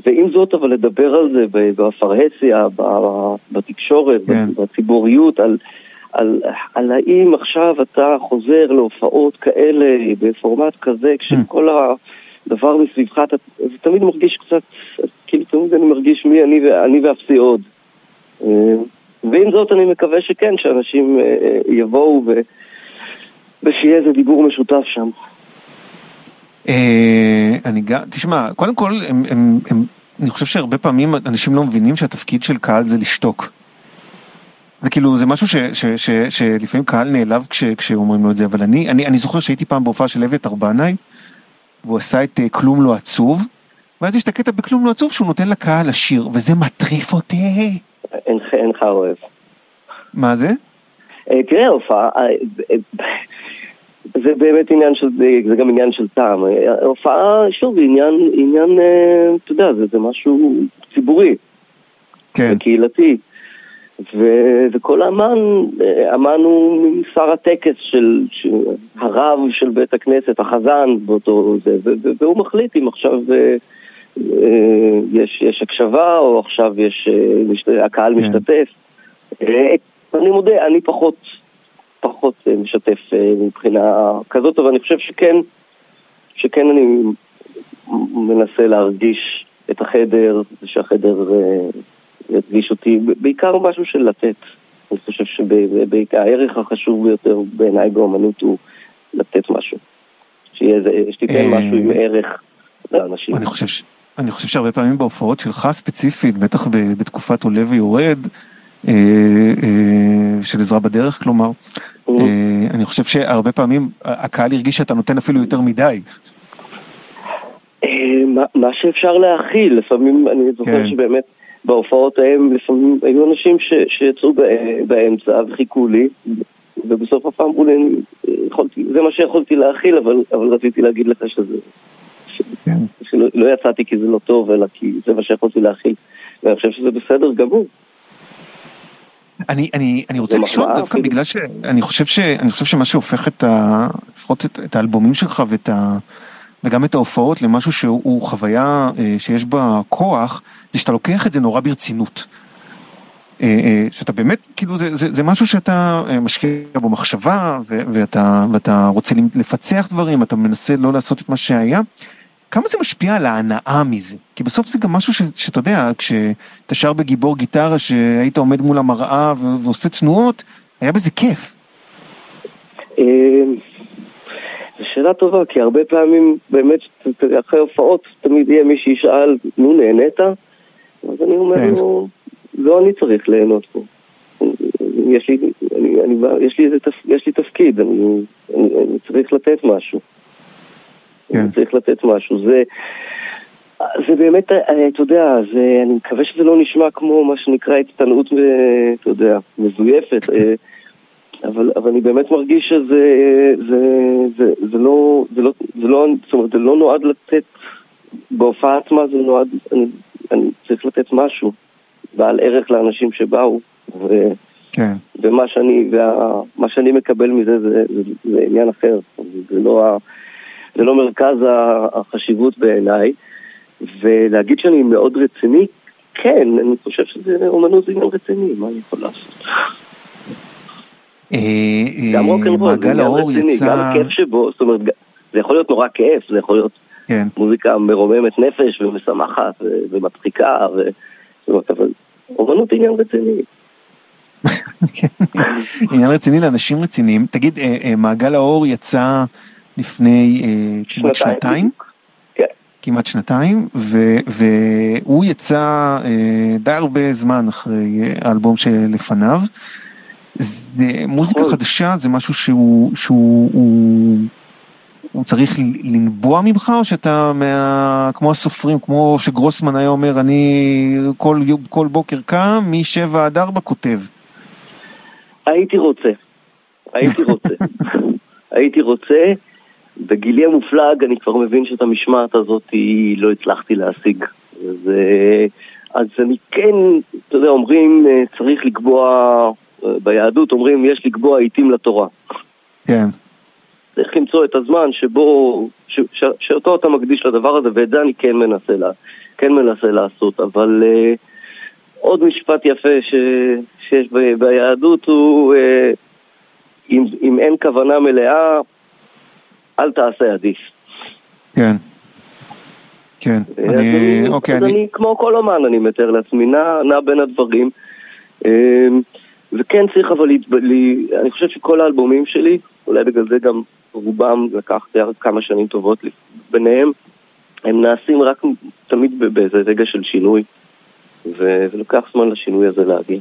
Speaker 3: ועם זאת, אבל לדבר על זה בפרהסיה, בתקשורת, כן. בציבוריות, על, על, על האם עכשיו אתה חוזר להופעות כאלה בפורמט כזה, כשכל ה... דבר מסביבך, אתה, תמיד מרגיש קצת, כאילו תמיד אני מרגיש מי אני, אני ואפסי עוד. אה, ועם זאת אני מקווה שכן, שאנשים אה, יבואו ו, ושיהיה איזה דיבור משותף שם.
Speaker 1: אה, אני גם, תשמע, קודם כל, הם, הם, הם, אני חושב שהרבה פעמים אנשים לא מבינים שהתפקיד של קהל זה לשתוק. זה כאילו, זה משהו ש, ש, ש, שלפעמים קהל נעלב כש, כשאומרים לו את זה, אבל אני, אני, אני זוכר שהייתי פעם בהופעה של אביתר בנאי, והוא עשה את אה, כלום לא עצוב, ואז יש את הקטע בכלום לא עצוב שהוא נותן לקהל לשיר, וזה מטריף אותי.
Speaker 3: אינך אוהב.
Speaker 1: מה זה?
Speaker 3: אה, תראה, הופעה, אה, זה באמת עניין של, זה גם עניין של טעם. הופעה, שוב, עניין, עניין, אתה יודע, זה, זה משהו ציבורי.
Speaker 1: כן.
Speaker 3: קהילתי. ו- וכל אמן, אמן הוא משר הטקס של, של הרב של בית הכנסת, החזן באותו זה, ו- והוא מחליט אם עכשיו אה, אה, יש, יש הקשבה או עכשיו יש, אה, הקהל כן. משתתף. אני מודה, אני פחות, פחות משתף מבחינה כזאת, אבל אני חושב שכן, שכן אני מנסה להרגיש את החדר, ושהחדר ידגיש אותי, בעיקר משהו של לתת. אני חושב שהערך החשוב ביותר בעיניי באמנות הוא לתת משהו. שתיתן אה, משהו עם ערך לאנשים.
Speaker 1: אני חושב, אני חושב שהרבה פעמים בהופעות שלך ספציפית, בטח בתקופת עולה ויורד, אה, אה, של עזרה בדרך כלומר, אני חושב שהרבה פעמים הקהל הרגיש שאתה נותן אפילו יותר מדי.
Speaker 3: מה שאפשר להכיל, לפעמים אני זוכר כן. שבאמת בהופעות ההם לפעמים היו אנשים ש, שיצאו באמצע וחיכו לי, ובסוף הפעם אמרו לי, יכולתי, זה מה שיכולתי להכיל, אבל, אבל רציתי להגיד לך שזה... כן. שלא לא יצאתי כי זה לא טוב, אלא כי זה מה שיכולתי להכיל. ואני חושב שזה בסדר גמור.
Speaker 1: אני, אני, אני רוצה לשאול דווקא כאילו. בגלל שאני חושב, ש, חושב שמה שהופך את ה, לפחות את, את האלבומים שלך ואת ה, וגם את ההופעות למשהו שהוא חוויה שיש בה כוח, זה שאתה לוקח את זה נורא ברצינות. שאתה באמת, כאילו זה, זה, זה משהו שאתה משקיע בו מחשבה ואתה, ואתה רוצה לפצח דברים, אתה מנסה לא לעשות את מה שהיה. כמה זה משפיע על ההנאה מזה? כי בסוף זה גם משהו ש, שאתה יודע, כשאתה שר בגיבור גיטרה שהיית עומד מול המראה ועושה תנועות, היה בזה כיף.
Speaker 3: זו שאלה טובה, כי הרבה פעמים באמת אחרי הופעות תמיד יהיה מי שישאל, נו נהנית? אז אני אומר כן. לו, לא אני צריך ליהנות פה. יש לי, אני, אני, יש לי, תפ, יש לי תפקיד, אני, אני, אני צריך לתת משהו. כן. אני צריך לתת משהו. זה, זה באמת, אתה יודע, זה, אני מקווה שזה לא נשמע כמו מה שנקרא הצטנעות, אתה יודע, מזויפת. אבל, אבל אני באמת מרגיש שזה זה, זה, זה לא, זה לא, זה לא, זאת אומרת, זה לא נועד לתת, בהופעה עצמה זה נועד, אני, אני צריך לתת משהו בעל ערך לאנשים שבאו, ו, כן. ומה שאני, ומה שאני מקבל מזה זה, זה, זה עניין אחר, זה לא, זה לא מרכז החשיבות בעיניי, ולהגיד שאני מאוד רציני, כן, אני חושב שזה אומנות זה עניין רציני, מה אני יכול לעשות? גם רוקנרול, זה עניין רציני, גם הכיף שבו, זאת אומרת, זה יכול להיות נורא כיף, זה יכול להיות כן. מוזיקה מרוממת נפש ומשמחת ומצחיקה, זאת אומרת, אבל אומנות היא עניין רציני. <laughs>
Speaker 1: עניין רציני לאנשים רציניים. תגיד, אה, אה, מעגל האור יצא לפני אה, כמעט שנתיים?
Speaker 3: כן.
Speaker 1: כמעט שנתיים, והוא יצא די הרבה זמן אחרי האלבום שלפניו. זה מוזיקה נכון. חדשה, זה משהו שהוא, שהוא הוא, הוא צריך לנבוע ממך, או שאתה מה, כמו הסופרים, כמו שגרוסמן היה אומר, אני כל, כל בוקר קם, משבע עד ארבע כותב.
Speaker 3: הייתי רוצה, הייתי רוצה, <laughs> הייתי רוצה. בגילי המופלג אני כבר מבין שאת המשמעת הזאת לא הצלחתי להשיג. אז, אז אני כן, אתה יודע, אומרים צריך לקבוע ביהדות אומרים יש לקבוע עיתים לתורה.
Speaker 1: כן.
Speaker 3: צריך למצוא את הזמן שבו, ש, ש, שאותו אתה מקדיש לדבר הזה, ואת זה אני כן מנסה, לה, כן מנסה לעשות, אבל uh, עוד משפט יפה ש, שיש ב, ביהדות הוא, uh, אם, אם אין כוונה מלאה, אל תעשה עדיף.
Speaker 1: כן. כן,
Speaker 3: אני, אני, אוקיי, אני... אני כמו כל אומן, אני מתאר לעצמי, נע, נע בין הדברים. Uh, וכן צריך אבל, אני חושב שכל האלבומים שלי, אולי בגלל זה גם רובם לקח כמה שנים טובות ביניהם, הם נעשים רק תמיד באיזה רגע של שינוי, ולוקח זמן לשינוי הזה להגיע.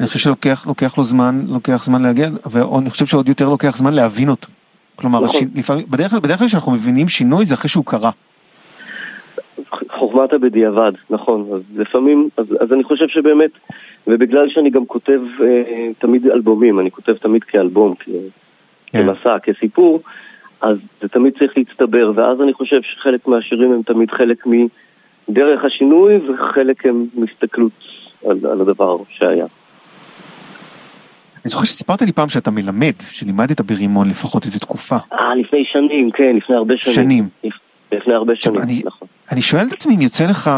Speaker 1: אני חושב שלוקח לו זמן, לוקח זמן להגיע, ואני חושב שעוד יותר לוקח זמן להבין אותו. כלומר, נכון. ש... לפעמים, בדרך כלל כשאנחנו מבינים שינוי זה אחרי שהוא קרה.
Speaker 3: חוכמת הבדיעבד, נכון. אז לפעמים, אז, אז אני חושב שבאמת, ובגלל שאני גם כותב אה, תמיד אלבומים, אני כותב תמיד כאלבום, כ, כן. כמסע, כסיפור, אז זה תמיד צריך להצטבר, ואז אני חושב שחלק מהשירים הם תמיד חלק מדרך השינוי, וחלק הם מסתכלות על, על הדבר שהיה.
Speaker 1: אני זוכר שסיפרת לי פעם שאתה מלמד, שלימדת ברימון לפחות איזה תקופה.
Speaker 3: אה, לפני שנים, כן, לפני הרבה שנים.
Speaker 1: שנים.
Speaker 3: לפני הרבה שנים, אני, נכון.
Speaker 1: אני שואל את עצמי אם יוצא לך,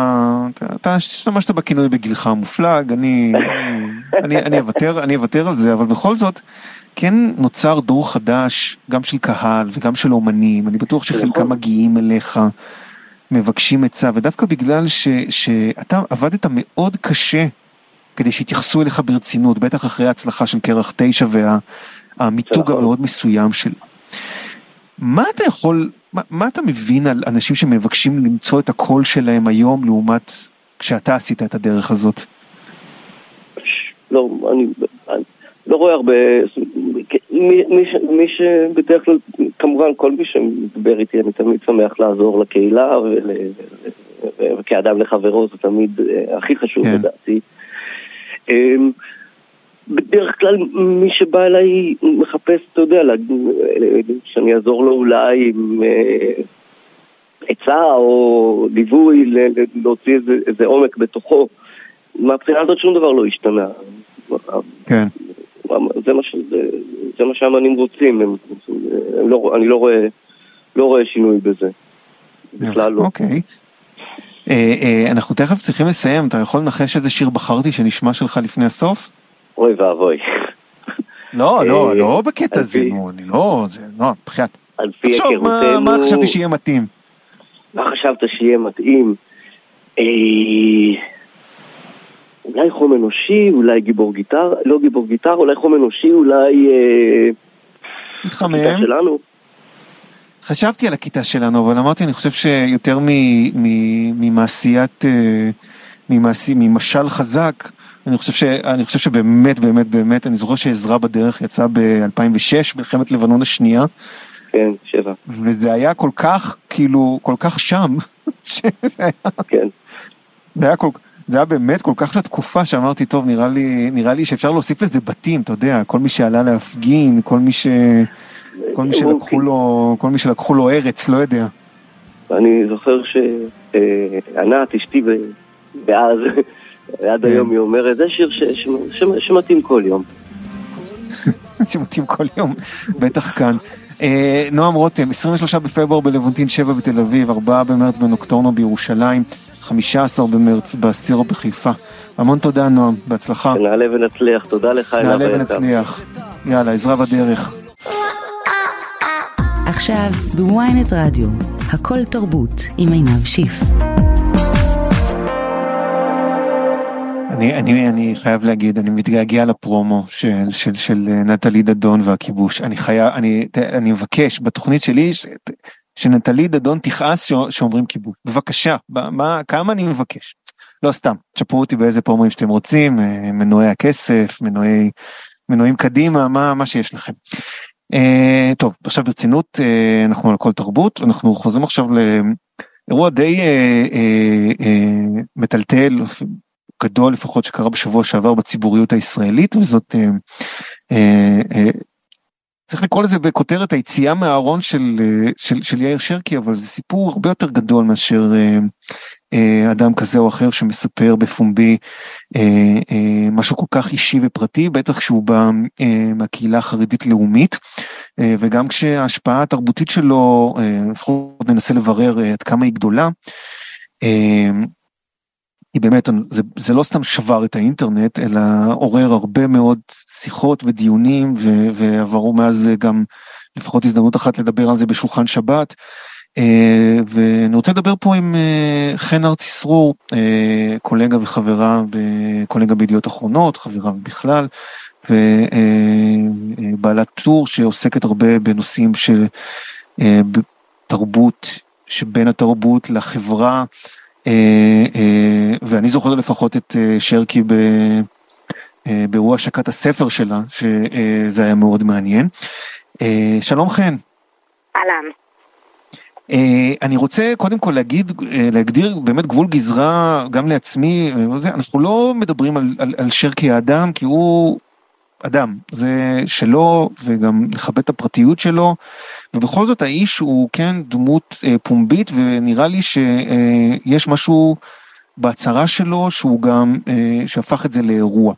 Speaker 1: אתה השתמשת בכינוי בגילך המופלג, אני, אני, אני אוותר, אני אוותר על זה, אבל בכל זאת, כן נוצר דור חדש, גם של קהל וגם של אומנים, אני בטוח שחלקם נכון. מגיעים אליך, מבקשים עצה, ודווקא בגלל ש, שאתה עבדת מאוד קשה כדי שיתייחסו אליך ברצינות, בטח אחרי ההצלחה של קרח תשע והמיתוג נכון. המאוד מסוים שלו. מה אתה יכול מה, מה אתה מבין על אנשים שמבקשים למצוא את הקול שלהם היום לעומת כשאתה עשית את הדרך הזאת?
Speaker 3: לא, אני, אני לא רואה הרבה, מי, מי, מי שבדרך כלל, כמובן כל מי שמדבר איתי אני תמיד שמח לעזור לקהילה ול, וכאדם לחברו זה תמיד אה, הכי חשוב כן. לדעתי. אמ, בדרך כלל מי שבא אליי מחפש, אתה יודע, שאני אעזור לו אולי עם אה, עצה או ליווי להוציא איזה, איזה עומק בתוכו. מהבחינה הזאת שום דבר לא השתנה.
Speaker 1: כן.
Speaker 3: זה מה, זה, זה מה שהאמנים רוצים, הם, הם לא, אני לא רואה לא רואה שינוי בזה. בכלל לא.
Speaker 1: אוקיי. אה, אה, אנחנו תכף צריכים לסיים, אתה יכול לנחש איזה שיר בחרתי שנשמע שלך לפני הסוף?
Speaker 3: אוי ואבוי.
Speaker 1: לא, לא,
Speaker 3: אה,
Speaker 1: לא בקטע
Speaker 3: על
Speaker 1: הזה, נו, אני לא, זה, לא, בחייאת. תחשוב, מה- חשבתי שיהיה מתאים?
Speaker 3: מה חשבת שיהיה מתאים? אה, אולי חום אנושי, אולי גיבור גיטר, לא גיבור גיטר, אולי חום אנושי, אולי... אה,
Speaker 1: מתחמם.
Speaker 3: שלנו.
Speaker 1: חשבתי על הכיתה שלנו, אבל אמרתי, אני חושב שיותר מ- מ- ממעשיית, אה, ממעשי, ממשל חזק, אני חושב, ש, אני חושב שבאמת, באמת, באמת, אני זוכר שעזרה בדרך יצא ב-2006, מלחמת לבנון השנייה,
Speaker 3: כן, שבע,
Speaker 1: וזה היה כל כך, כאילו, כל כך שם, <laughs> שזה היה,
Speaker 3: כן.
Speaker 1: זה היה, כל, זה היה באמת כל כך לתקופה שאמרתי, טוב, נראה לי, נראה לי שאפשר להוסיף לזה בתים, אתה יודע, כל מי שעלה להפגין, כל מי ש... כל מי שלקחו לו, כל מי שלקחו לו ארץ, לא יודע.
Speaker 3: אני זוכר שענת, אשתי דאז, עד
Speaker 1: כן.
Speaker 3: היום היא אומרת, זה שיר ש- ש- ש- שמתאים כל יום. <laughs>
Speaker 1: שמתאים כל יום, בטח כאן. אה, נועם רותם, 23 בפברואר בלוונטין 7 בתל אביב, 4 במרץ בנוקטורנו בירושלים, 15 במרץ בסירו בחיפה. המון תודה נועם, בהצלחה.
Speaker 3: נעלה ונצליח, תודה לך,
Speaker 1: נעלה. ונצליח. יאללה, עזרה בדרך.
Speaker 4: עכשיו בוויינט רדיו, הכל תרבות עם עינב שיף.
Speaker 1: אני, אני, אני חייב להגיד, אני מתגעגע לפרומו של, של, של אה, נטלי דדון והכיבוש. אני חייב, אני, אני מבקש בתוכנית שלי ש, שנטלי דדון תכעס שאומרים כיבוש. בבקשה, מה, כמה אני מבקש. לא סתם, תשפרו אותי באיזה פרומואים שאתם רוצים, אה, מנועי הכסף, מנועי, מנועים קדימה, מה, מה שיש לכם. Uh, טוב, עכשיו ברצינות, uh, אנחנו על כל תרבות, אנחנו חוזרים עכשיו לאירוע די uh, uh, uh, מטלטל, גדול לפחות שקרה בשבוע שעבר בציבוריות הישראלית וזאת אה, אה, אה, צריך לקרוא לזה בכותרת היציאה מהארון של, אה, של, של יאיר שרקי אבל זה סיפור הרבה יותר גדול מאשר אה, אה, אדם כזה או אחר שמספר בפומבי אה, אה, משהו כל כך אישי ופרטי בטח שהוא בא אה, מהקהילה החרדית לאומית אה, וגם כשההשפעה התרבותית שלו אה, לפחות ננסה לברר עד כמה היא גדולה. היא באמת, זה, זה לא סתם שבר את האינטרנט, אלא עורר הרבה מאוד שיחות ודיונים, ו, ועברו מאז גם לפחות הזדמנות אחת לדבר על זה בשולחן שבת. אה, ואני רוצה לדבר פה עם אה, חן ארצי סרור, אה, קולגה וחברה, קולגה בידיעות אחרונות, חברה בכלל, ובעלת טור שעוסקת הרבה בנושאים של תרבות, שבין התרבות לחברה. אה, אה, ואני זוכר לפחות את אה, שרקי ב... באירוע השקת הספר שלה, שזה היה מאוד מעניין. שלום חן.
Speaker 5: אהלן.
Speaker 1: אני רוצה קודם כל להגיד, להגדיר באמת גבול גזרה גם לעצמי, אנחנו לא מדברים על, על, על שרקי האדם כי הוא אדם, זה שלו וגם לכבד את הפרטיות שלו, ובכל זאת האיש הוא כן דמות uh, פומבית ונראה לי שיש uh, משהו בהצהרה שלו שהוא גם, uh, שהפך את זה לאירוע.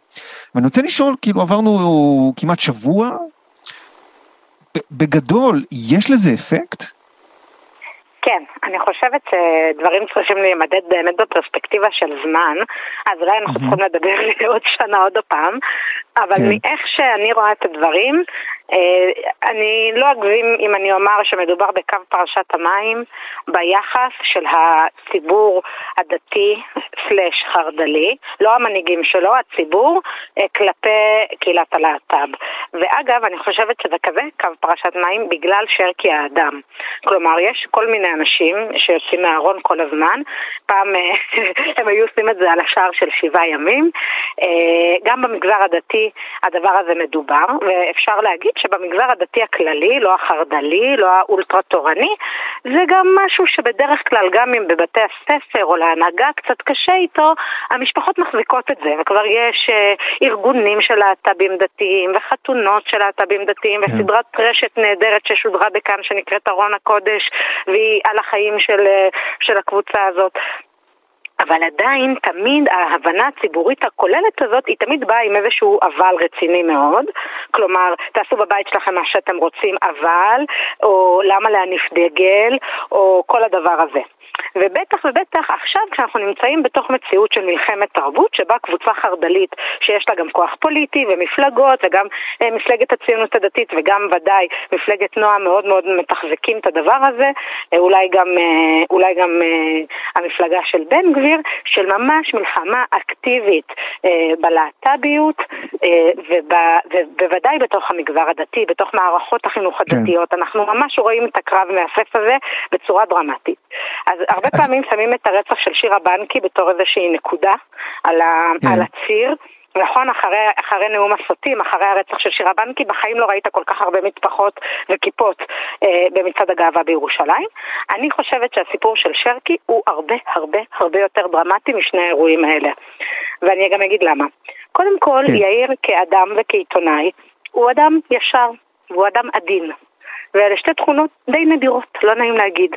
Speaker 1: ואני רוצה לשאול, כאילו עברנו כמעט שבוע, בגדול, יש לזה אפקט?
Speaker 5: כן, אני חושבת שדברים צריכים להימדד באמת בפרספקטיבה של זמן, אז אולי אנחנו צריכים לדבר <laughs> עוד שנה עוד פעם, אבל מאיך שאני רואה את הדברים, אני לא אגזים אם אני אומר שמדובר בקו פרשת המים ביחס של הציבור הדתי סלש חרד"לי, לא המנהיגים שלו, הציבור, כלפי קהילת הלהט"ב. ואגב, אני חושבת שזה כזה קו פרשת מים בגלל שרקי האדם. כלומר, יש כל מיני אנשים שיוצאים מהארון כל הזמן, פעם <laughs> הם היו עושים את זה על השער של שבעה ימים, גם במגזר הדתי הדבר הזה מדובר, ואפשר להגיד שבמגזר הדתי הכללי, לא החרד"לי, לא האולטרה תורני, זה גם משהו שבדרך כלל גם אם בבתי הספר או להנהגה קצת קשה איתו, המשפחות מחזיקות את זה, וכבר יש uh, ארגונים של להט"בים דתיים וחתונות של להט"בים דתיים yeah. וסדרת רשת נהדרת ששודרה בכאן שנקראת ארון הקודש והיא על החיים של, של הקבוצה הזאת. אבל עדיין תמיד ההבנה הציבורית הכוללת הזאת היא תמיד באה עם איזשהו אבל רציני מאוד. כלומר, תעשו בבית שלכם מה שאתם רוצים אבל, או למה להניף דגל, או כל הדבר הזה. ובטח ובטח עכשיו כשאנחנו נמצאים בתוך מציאות של מלחמת תרבות שבה קבוצה חרד"לית שיש לה גם כוח פוליטי ומפלגות וגם אה, מפלגת הציונות הדתית וגם ודאי מפלגת נועם מאוד מאוד מתחזקים את הדבר הזה, אה, אולי גם, אה, אולי גם אה, המפלגה של בן גביר, של ממש מלחמה אקטיבית אה, בלהט"ביות אה, ובוודאי בתוך המגזר הדתי, בתוך מערכות החינוך כן. הדתיות, כן. אנחנו ממש רואים את הקרב מהסף הזה בצורה דרמטית. אז הרבה אז... פעמים שמים את הרצח של שירה בנקי בתור איזושהי נקודה על, ה... כן. על הציר. נכון, אחרי, אחרי נאום הסוטים, אחרי הרצח של שירה בנקי, בחיים לא ראית כל כך הרבה מטפחות וכיפות אה, במצעד הגאווה בירושלים. אני חושבת שהסיפור של שרקי הוא הרבה הרבה הרבה יותר דרמטי משני האירועים האלה. ואני גם אגיד למה. קודם כל, כן. יאיר כאדם וכעיתונאי, הוא אדם ישר, הוא אדם עדין. ואלה שתי תכונות די נדירות, לא נעים להגיד.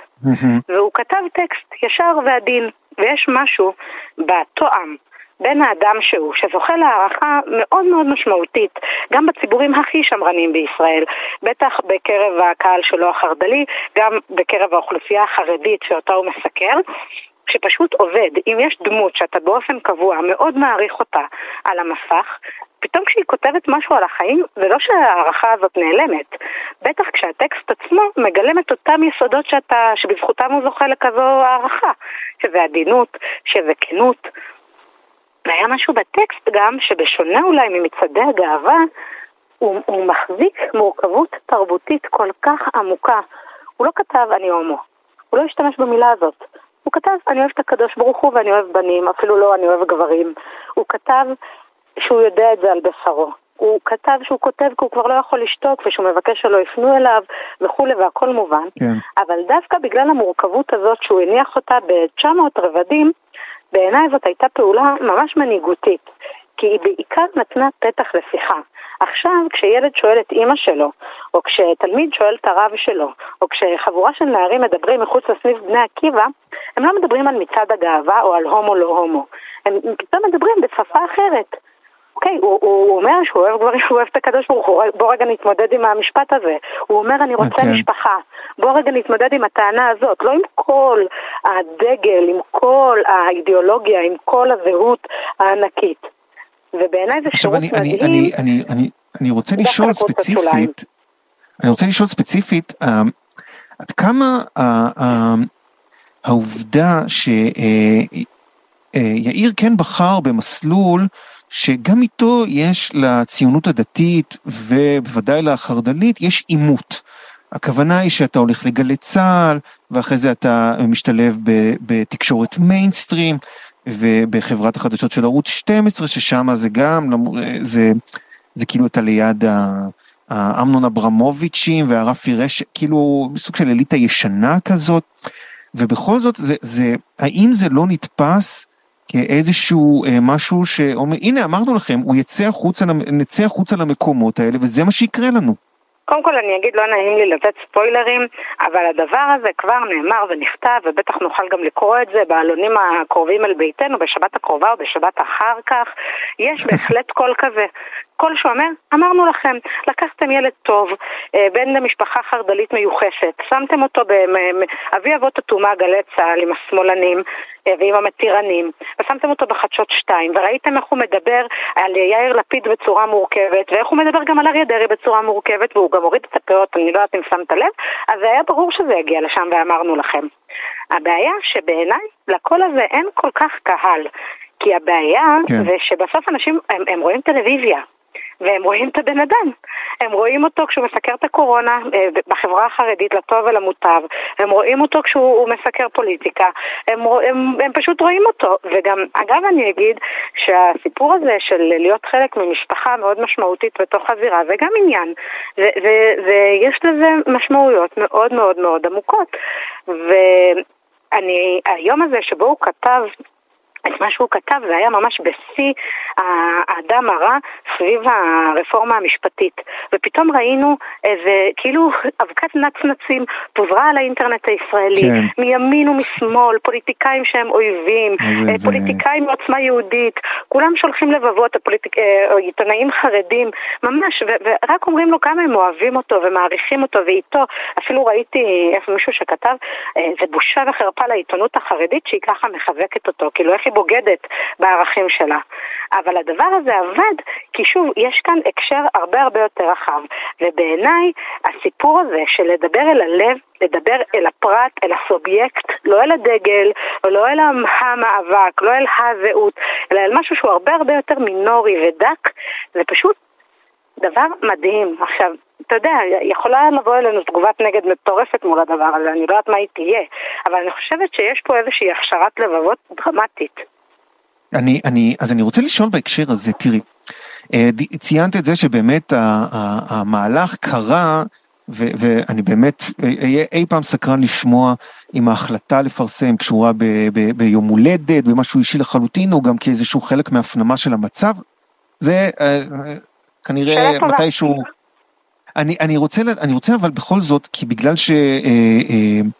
Speaker 5: והוא כתב טקסט ישר ועדין, ויש משהו בתואם בין האדם שהוא, שזוכה להערכה מאוד מאוד משמעותית, גם בציבורים הכי שמרניים בישראל, בטח בקרב הקהל שלו החרד"לי, גם בקרב האוכלוסייה החרדית שאותה הוא מסקר, שפשוט עובד. אם יש דמות שאתה באופן קבוע מאוד מעריך אותה על המסך, פתאום כשהיא כותבת משהו על החיים, זה לא שההערכה הזאת נעלמת. בטח כשהטקסט עצמו מגלם את אותם יסודות שאתה, שבזכותם הוא זוכה לכזו הערכה, שזה עדינות, שזה כנות. והיה משהו בטקסט גם, שבשונה אולי ממצעדי הגאווה, הוא, הוא מחזיק מורכבות תרבותית כל כך עמוקה. הוא לא כתב אני הומו, הוא לא השתמש במילה הזאת. הוא כתב אני אוהב את הקדוש ברוך הוא ואני אוהב בנים, אפילו לא אני אוהב גברים. הוא כתב שהוא יודע את זה על בשרו. הוא כתב שהוא כותב כי הוא כבר לא יכול לשתוק ושהוא מבקש שלא יפנו אליו וכולי והכל מובן. כן. אבל דווקא בגלל המורכבות הזאת שהוא הניח אותה ב-900 רבדים, בעיניי זאת הייתה פעולה ממש מנהיגותית. כי היא בעיקר נתנה פתח לשיחה. עכשיו, כשילד שואל את אימא שלו, או כשתלמיד שואל את הרב שלו, או כשחבורה של נערים מדברים מחוץ לסניף בני עקיבא, הם לא מדברים על מצעד הגאווה או על הומו לא הומו. הם פתאום מדברים בשפה אחרת. אוקיי, הוא, הוא אומר שהוא אוהב גברים, הוא אוהב את הקדוש ברוך הוא, בוא רגע נתמודד עם המשפט הזה. הוא אומר אני רוצה okay. אוקיי. משפחה, בוא רגע נתמודד עם הטענה הזאת, לא עם כל הדגל, עם כל האידיאולוגיה, עם כל הזהות הענקית. ובעיניי זה שירות מדהים. אני, אני,
Speaker 1: אני, אני, אני רוצה לשאול ספציפית, אני רוצה לשאול ספציפית, uh, עד כמה uh, uh, העובדה שיאיר כן בחר במסלול שגם איתו יש לציונות הדתית ובוודאי לחרד"לית יש עימות. הכוונה היא שאתה הולך לגלי צה"ל ואחרי זה אתה משתלב בתקשורת מיינסטרים ובחברת החדשות של ערוץ 12 ששם זה גם, זה, זה כאילו אתה ליד האמנון אברמוביצ'ים והרפי רשת, כאילו סוג של אליטה ישנה כזאת ובכל זאת זה, זה, האם זה לא נתפס כאיזשהו אה, משהו שאומר, הנה אמרנו לכם, הוא יצא החוצה, נצא החוצה למקומות האלה וזה מה שיקרה לנו.
Speaker 5: קודם כל אני אגיד, לא נעים לי לתת ספוילרים, אבל הדבר הזה כבר נאמר ונכתב, ובטח נוכל גם לקרוא את זה בעלונים הקרובים אל ביתנו, בשבת הקרובה או בשבת אחר כך. יש בהחלט קול כזה. קול שאומר, אמרנו לכם, לקחתם ילד טוב, אה, בן למשפחה חרד"לית מיוחסת, שמתם אותו באבי אבות הטומאה גלי צה"ל עם השמאלנים אה, ועם המתירנים, ושמתם אותו בחדשות 2, וראיתם איך הוא מדבר על יאיר לפיד בצורה מורכבת, ואיך הוא מדבר גם על אריה דרעי בצורה מורכבת, והוא גם הוריד את הפאות, אני לא יודעת אם שמת לב, אז היה ברור שזה יגיע לשם ואמרנו לכם. הבעיה שבעיניי לקול הזה אין כל כך קהל, כי הבעיה כן. זה שבסוף אנשים, הם, הם רואים טלוויזיה, והם רואים את הבן אדם. הם רואים אותו כשהוא מסקר את הקורונה אה, בחברה החרדית לטוב ולמוטב, הם רואים אותו כשהוא מסקר פוליטיקה, הם, הם, הם פשוט רואים אותו. וגם, אגב אני אגיד שהסיפור הזה של להיות חלק ממשפחה מאוד משמעותית בתוך הזירה זה גם עניין, ויש לזה משמעויות מאוד מאוד מאוד עמוקות. ואני, היום הזה שבו הוא כתב את מה שהוא כתב, זה היה ממש בשיא האדם הרע סביב הרפורמה המשפטית. ופתאום ראינו איזה, כאילו, אבקת נצנצים פוזרה על האינטרנט הישראלי, כן. מימין ומשמאל, פוליטיקאים שהם אויבים, זה, אה, פוליטיקאים זה... מעוצמה יהודית, כולם שולחים לבבות, הפוליטיק... אה, עיתונאים חרדים, ממש, ו- ורק אומרים לו כמה הם אוהבים אותו ומעריכים אותו ואיתו, אפילו ראיתי איפה מישהו שכתב, אה, זה בושה וחרפה לעיתונות החרדית שהיא ככה מחזקת אותו, כאילו איך היא בוגדת בערכים שלה. אבל הדבר הזה עבד, כי שוב, יש כאן הקשר הרבה הרבה יותר רחב, ובעיניי הסיפור הזה של לדבר אל הלב, לדבר אל הפרט, אל הסובייקט, לא אל הדגל, לא אל המאבק, לא אל הזהות, אלא אל משהו שהוא הרבה הרבה יותר מינורי ודק, זה פשוט דבר מדהים. עכשיו, אתה יודע, יכולה לבוא אלינו תגובת נגד מטורפת מול הדבר הזה, אני לא יודעת מה היא תהיה, אבל אני חושבת שיש פה איזושהי הכשרת לבבות דרמטית.
Speaker 1: אני, אני, אז אני רוצה לשאול בהקשר הזה, תראי, אה, ציינת את זה שבאמת המהלך קרה, ו, ואני באמת אהיה אי פעם סקרן לשמוע אם ההחלטה לפרסם קשורה ב, ב, ביום הולדת, במשהו אישי לחלוטין, או גם כאיזשהו חלק מהפנמה של המצב. זה אה, כנראה מתישהו... אני, אני, רוצה, אני רוצה אבל בכל זאת, כי בגלל שהתקופה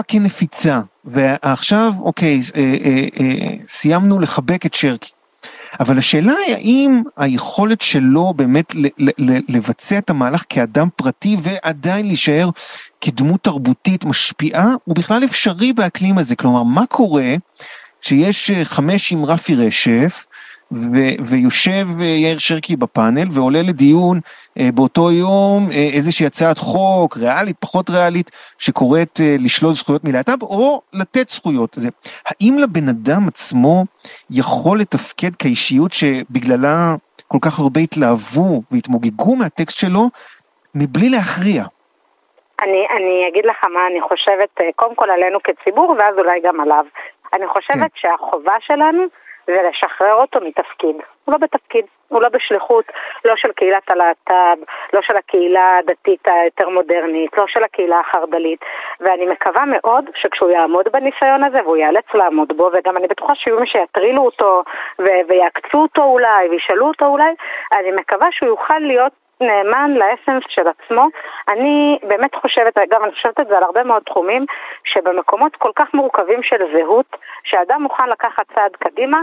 Speaker 1: אה, כן נפיצה, ועכשיו, אוקיי, אה, אה, אה, סיימנו לחבק את שרקי. אבל השאלה היא האם היכולת שלו באמת לבצע את המהלך כאדם פרטי ועדיין להישאר כדמות תרבותית משפיעה, הוא בכלל אפשרי באקלים הזה. כלומר, מה קורה כשיש אה, חמש עם רפי רשף, ו- ויושב אה, יאיר שרקי בפאנל ועולה לדיון אה, באותו יום אה, איזושהי הצעת חוק ריאלית, פחות ריאלית, שקוראת אה, לשלול זכויות מלהט"ב או לתת זכויות. זה, האם לבן אדם עצמו יכול לתפקד כאישיות שבגללה כל כך הרבה התלהבו והתמוגגו מהטקסט שלו מבלי להכריע?
Speaker 5: אני, אני אגיד לך מה אני חושבת, אה, קודם כל עלינו כציבור ואז אולי גם עליו. אני חושבת כן. שהחובה שלנו ולשחרר אותו מתפקיד. הוא לא בתפקיד, הוא לא בשליחות, לא של קהילת הלהט"ב, לא של הקהילה הדתית היותר מודרנית, לא של הקהילה החרד"לית, ואני מקווה מאוד שכשהוא יעמוד בניסיון הזה, והוא ייאלץ לעמוד בו, וגם אני בטוחה שיהיו מי שיטרילו אותו ו- ויעקצו אותו אולי, וישאלו אותו אולי, אני מקווה שהוא יוכל להיות נאמן לאסנס של עצמו. אני באמת חושבת, אגב, אני חושבת את זה על הרבה מאוד תחומים, שבמקומות כל כך מורכבים של זהות, שאדם מוכן לקחת צעד קדימה,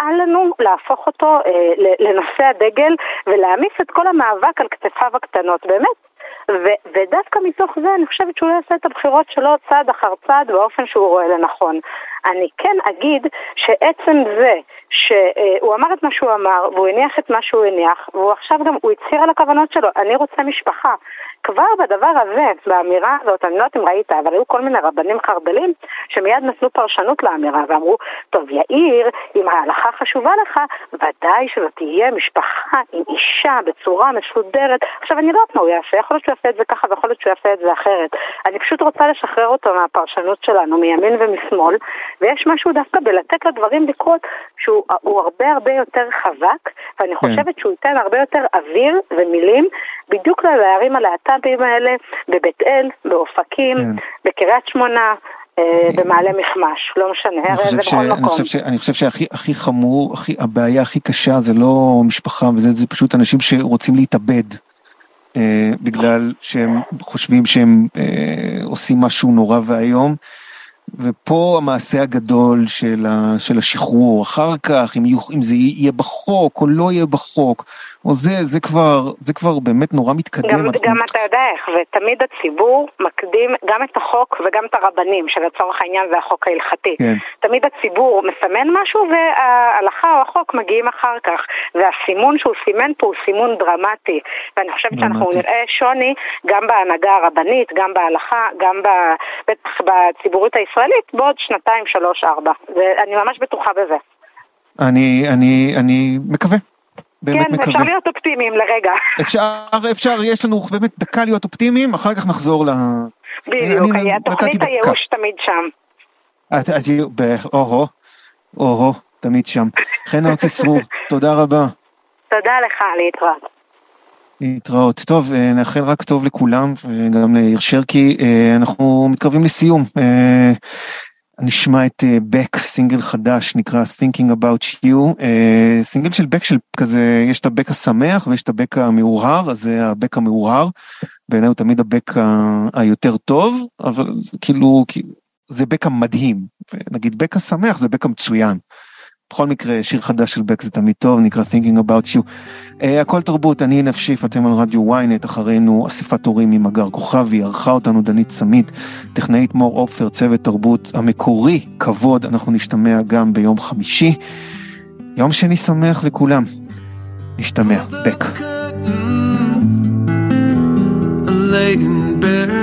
Speaker 5: אל לנו להפוך אותו אה, לנושא הדגל ולהעמיס את כל המאבק על כתפיו הקטנות. באמת, ו- ודווקא מתוך זה אני חושבת שהוא יעשה את הבחירות שלו צעד אחר צעד באופן שהוא רואה לנכון. אני כן אגיד שעצם זה שהוא אמר את מה שהוא אמר והוא הניח את מה שהוא הניח והוא עכשיו גם, הוא הצהיר על הכוונות שלו, אני רוצה משפחה. כבר בדבר הזה, באמירה הזאת, אני לא יודעת אם ראית, אבל היו כל מיני רבנים חרד"לים שמיד נתנו פרשנות לאמירה ואמרו, טוב יאיר, אם ההלכה חשובה לך, ודאי שזאת תהיה משפחה עם אישה בצורה מסודרת. עכשיו אני לא יודעת מה הוא יעשה, יכול להיות שהוא יעשה את זה ככה ויכול להיות שהוא יעשה את זה אחרת. אני פשוט רוצה לשחרר אותו מהפרשנות שלנו, מימין ומשמאל, ויש משהו דווקא בלתת לדברים לקרות שהוא הרבה הרבה יותר חזק, ואני כן. חושבת שהוא ייתן הרבה יותר אוויר ומילים בדיוק לערים הלהט"בים האלה, בבית אל, באופקים, כן. בקריית שמונה. אה, במעלה מחמש, לא משנה, הרי זה בכל מקום.
Speaker 1: חושב ש, אני חושב שהכי חמור, הכי, הבעיה הכי קשה זה לא משפחה, וזה זה פשוט אנשים שרוצים להתאבד. אה, בגלל שהם חושבים שהם אה, עושים משהו נורא ואיום. ופה המעשה הגדול של, ה, של השחרור, אחר כך אם, יוכ, אם זה יהיה בחוק או לא יהיה בחוק, או זה, זה כבר, זה כבר באמת נורא מתקדם.
Speaker 5: גם, גם אתה יודע איך, ותמיד הציבור מקדים גם את החוק וגם את הרבנים, שלצורך העניין זה החוק ההלכתי. כן. תמיד הציבור מסמן משהו וההלכה או החוק מגיעים אחר כך, והסימון שהוא סימן פה הוא סימון דרמטי, ואני חושבת דרמטי. שאנחנו נראה שוני גם בהנהגה הרבנית, גם בהלכה, גם בטח בציבוריות הישראלית, בעוד שנתיים, שלוש, ארבע. ואני ממש בטוחה בזה.
Speaker 1: אני, אני, אני מקווה.
Speaker 5: באמת כן, מקווה. כן, אפשר להיות אופטימיים לרגע.
Speaker 1: אפשר, אפשר, יש לנו באמת דקה להיות אופטימיים, אחר כך נחזור ל...
Speaker 5: בדיוק, תוכנית הייאוש תמיד שם.
Speaker 1: או-הו, או-הו, תמיד שם. חן ארצי סרור, <laughs> תודה רבה.
Speaker 5: תודה לך, להתראות.
Speaker 1: להתראות. טוב, אה, נאחל רק טוב לכולם, וגם לעיר שרקי. אה, אנחנו מתקרבים לסיום. אה, נשמע את בק, סינגל חדש נקרא Thinking About You, סינגל של בק של כזה, יש את הבק השמח ויש את הבק המאורהר, אז זה הבק המאורהר, בעיניי הוא תמיד הבק היותר טוב, אבל כאילו, זה בק המדהים, נגיד בק השמח זה בק המצוין. בכל מקרה, שיר חדש של בק זה תמיד טוב, נקרא Thinking About You. Uh, הכל תרבות, אני נפשיף, אתם על רדיו ynet, אחרינו אספת הורים ממגר כוכבי, ערכה אותנו דנית סמית, טכנאית מור אופפר, צוות תרבות המקורי, כבוד, אנחנו נשתמע גם ביום חמישי. יום שני שמח לכולם. נשתמע, בק. Lay in bed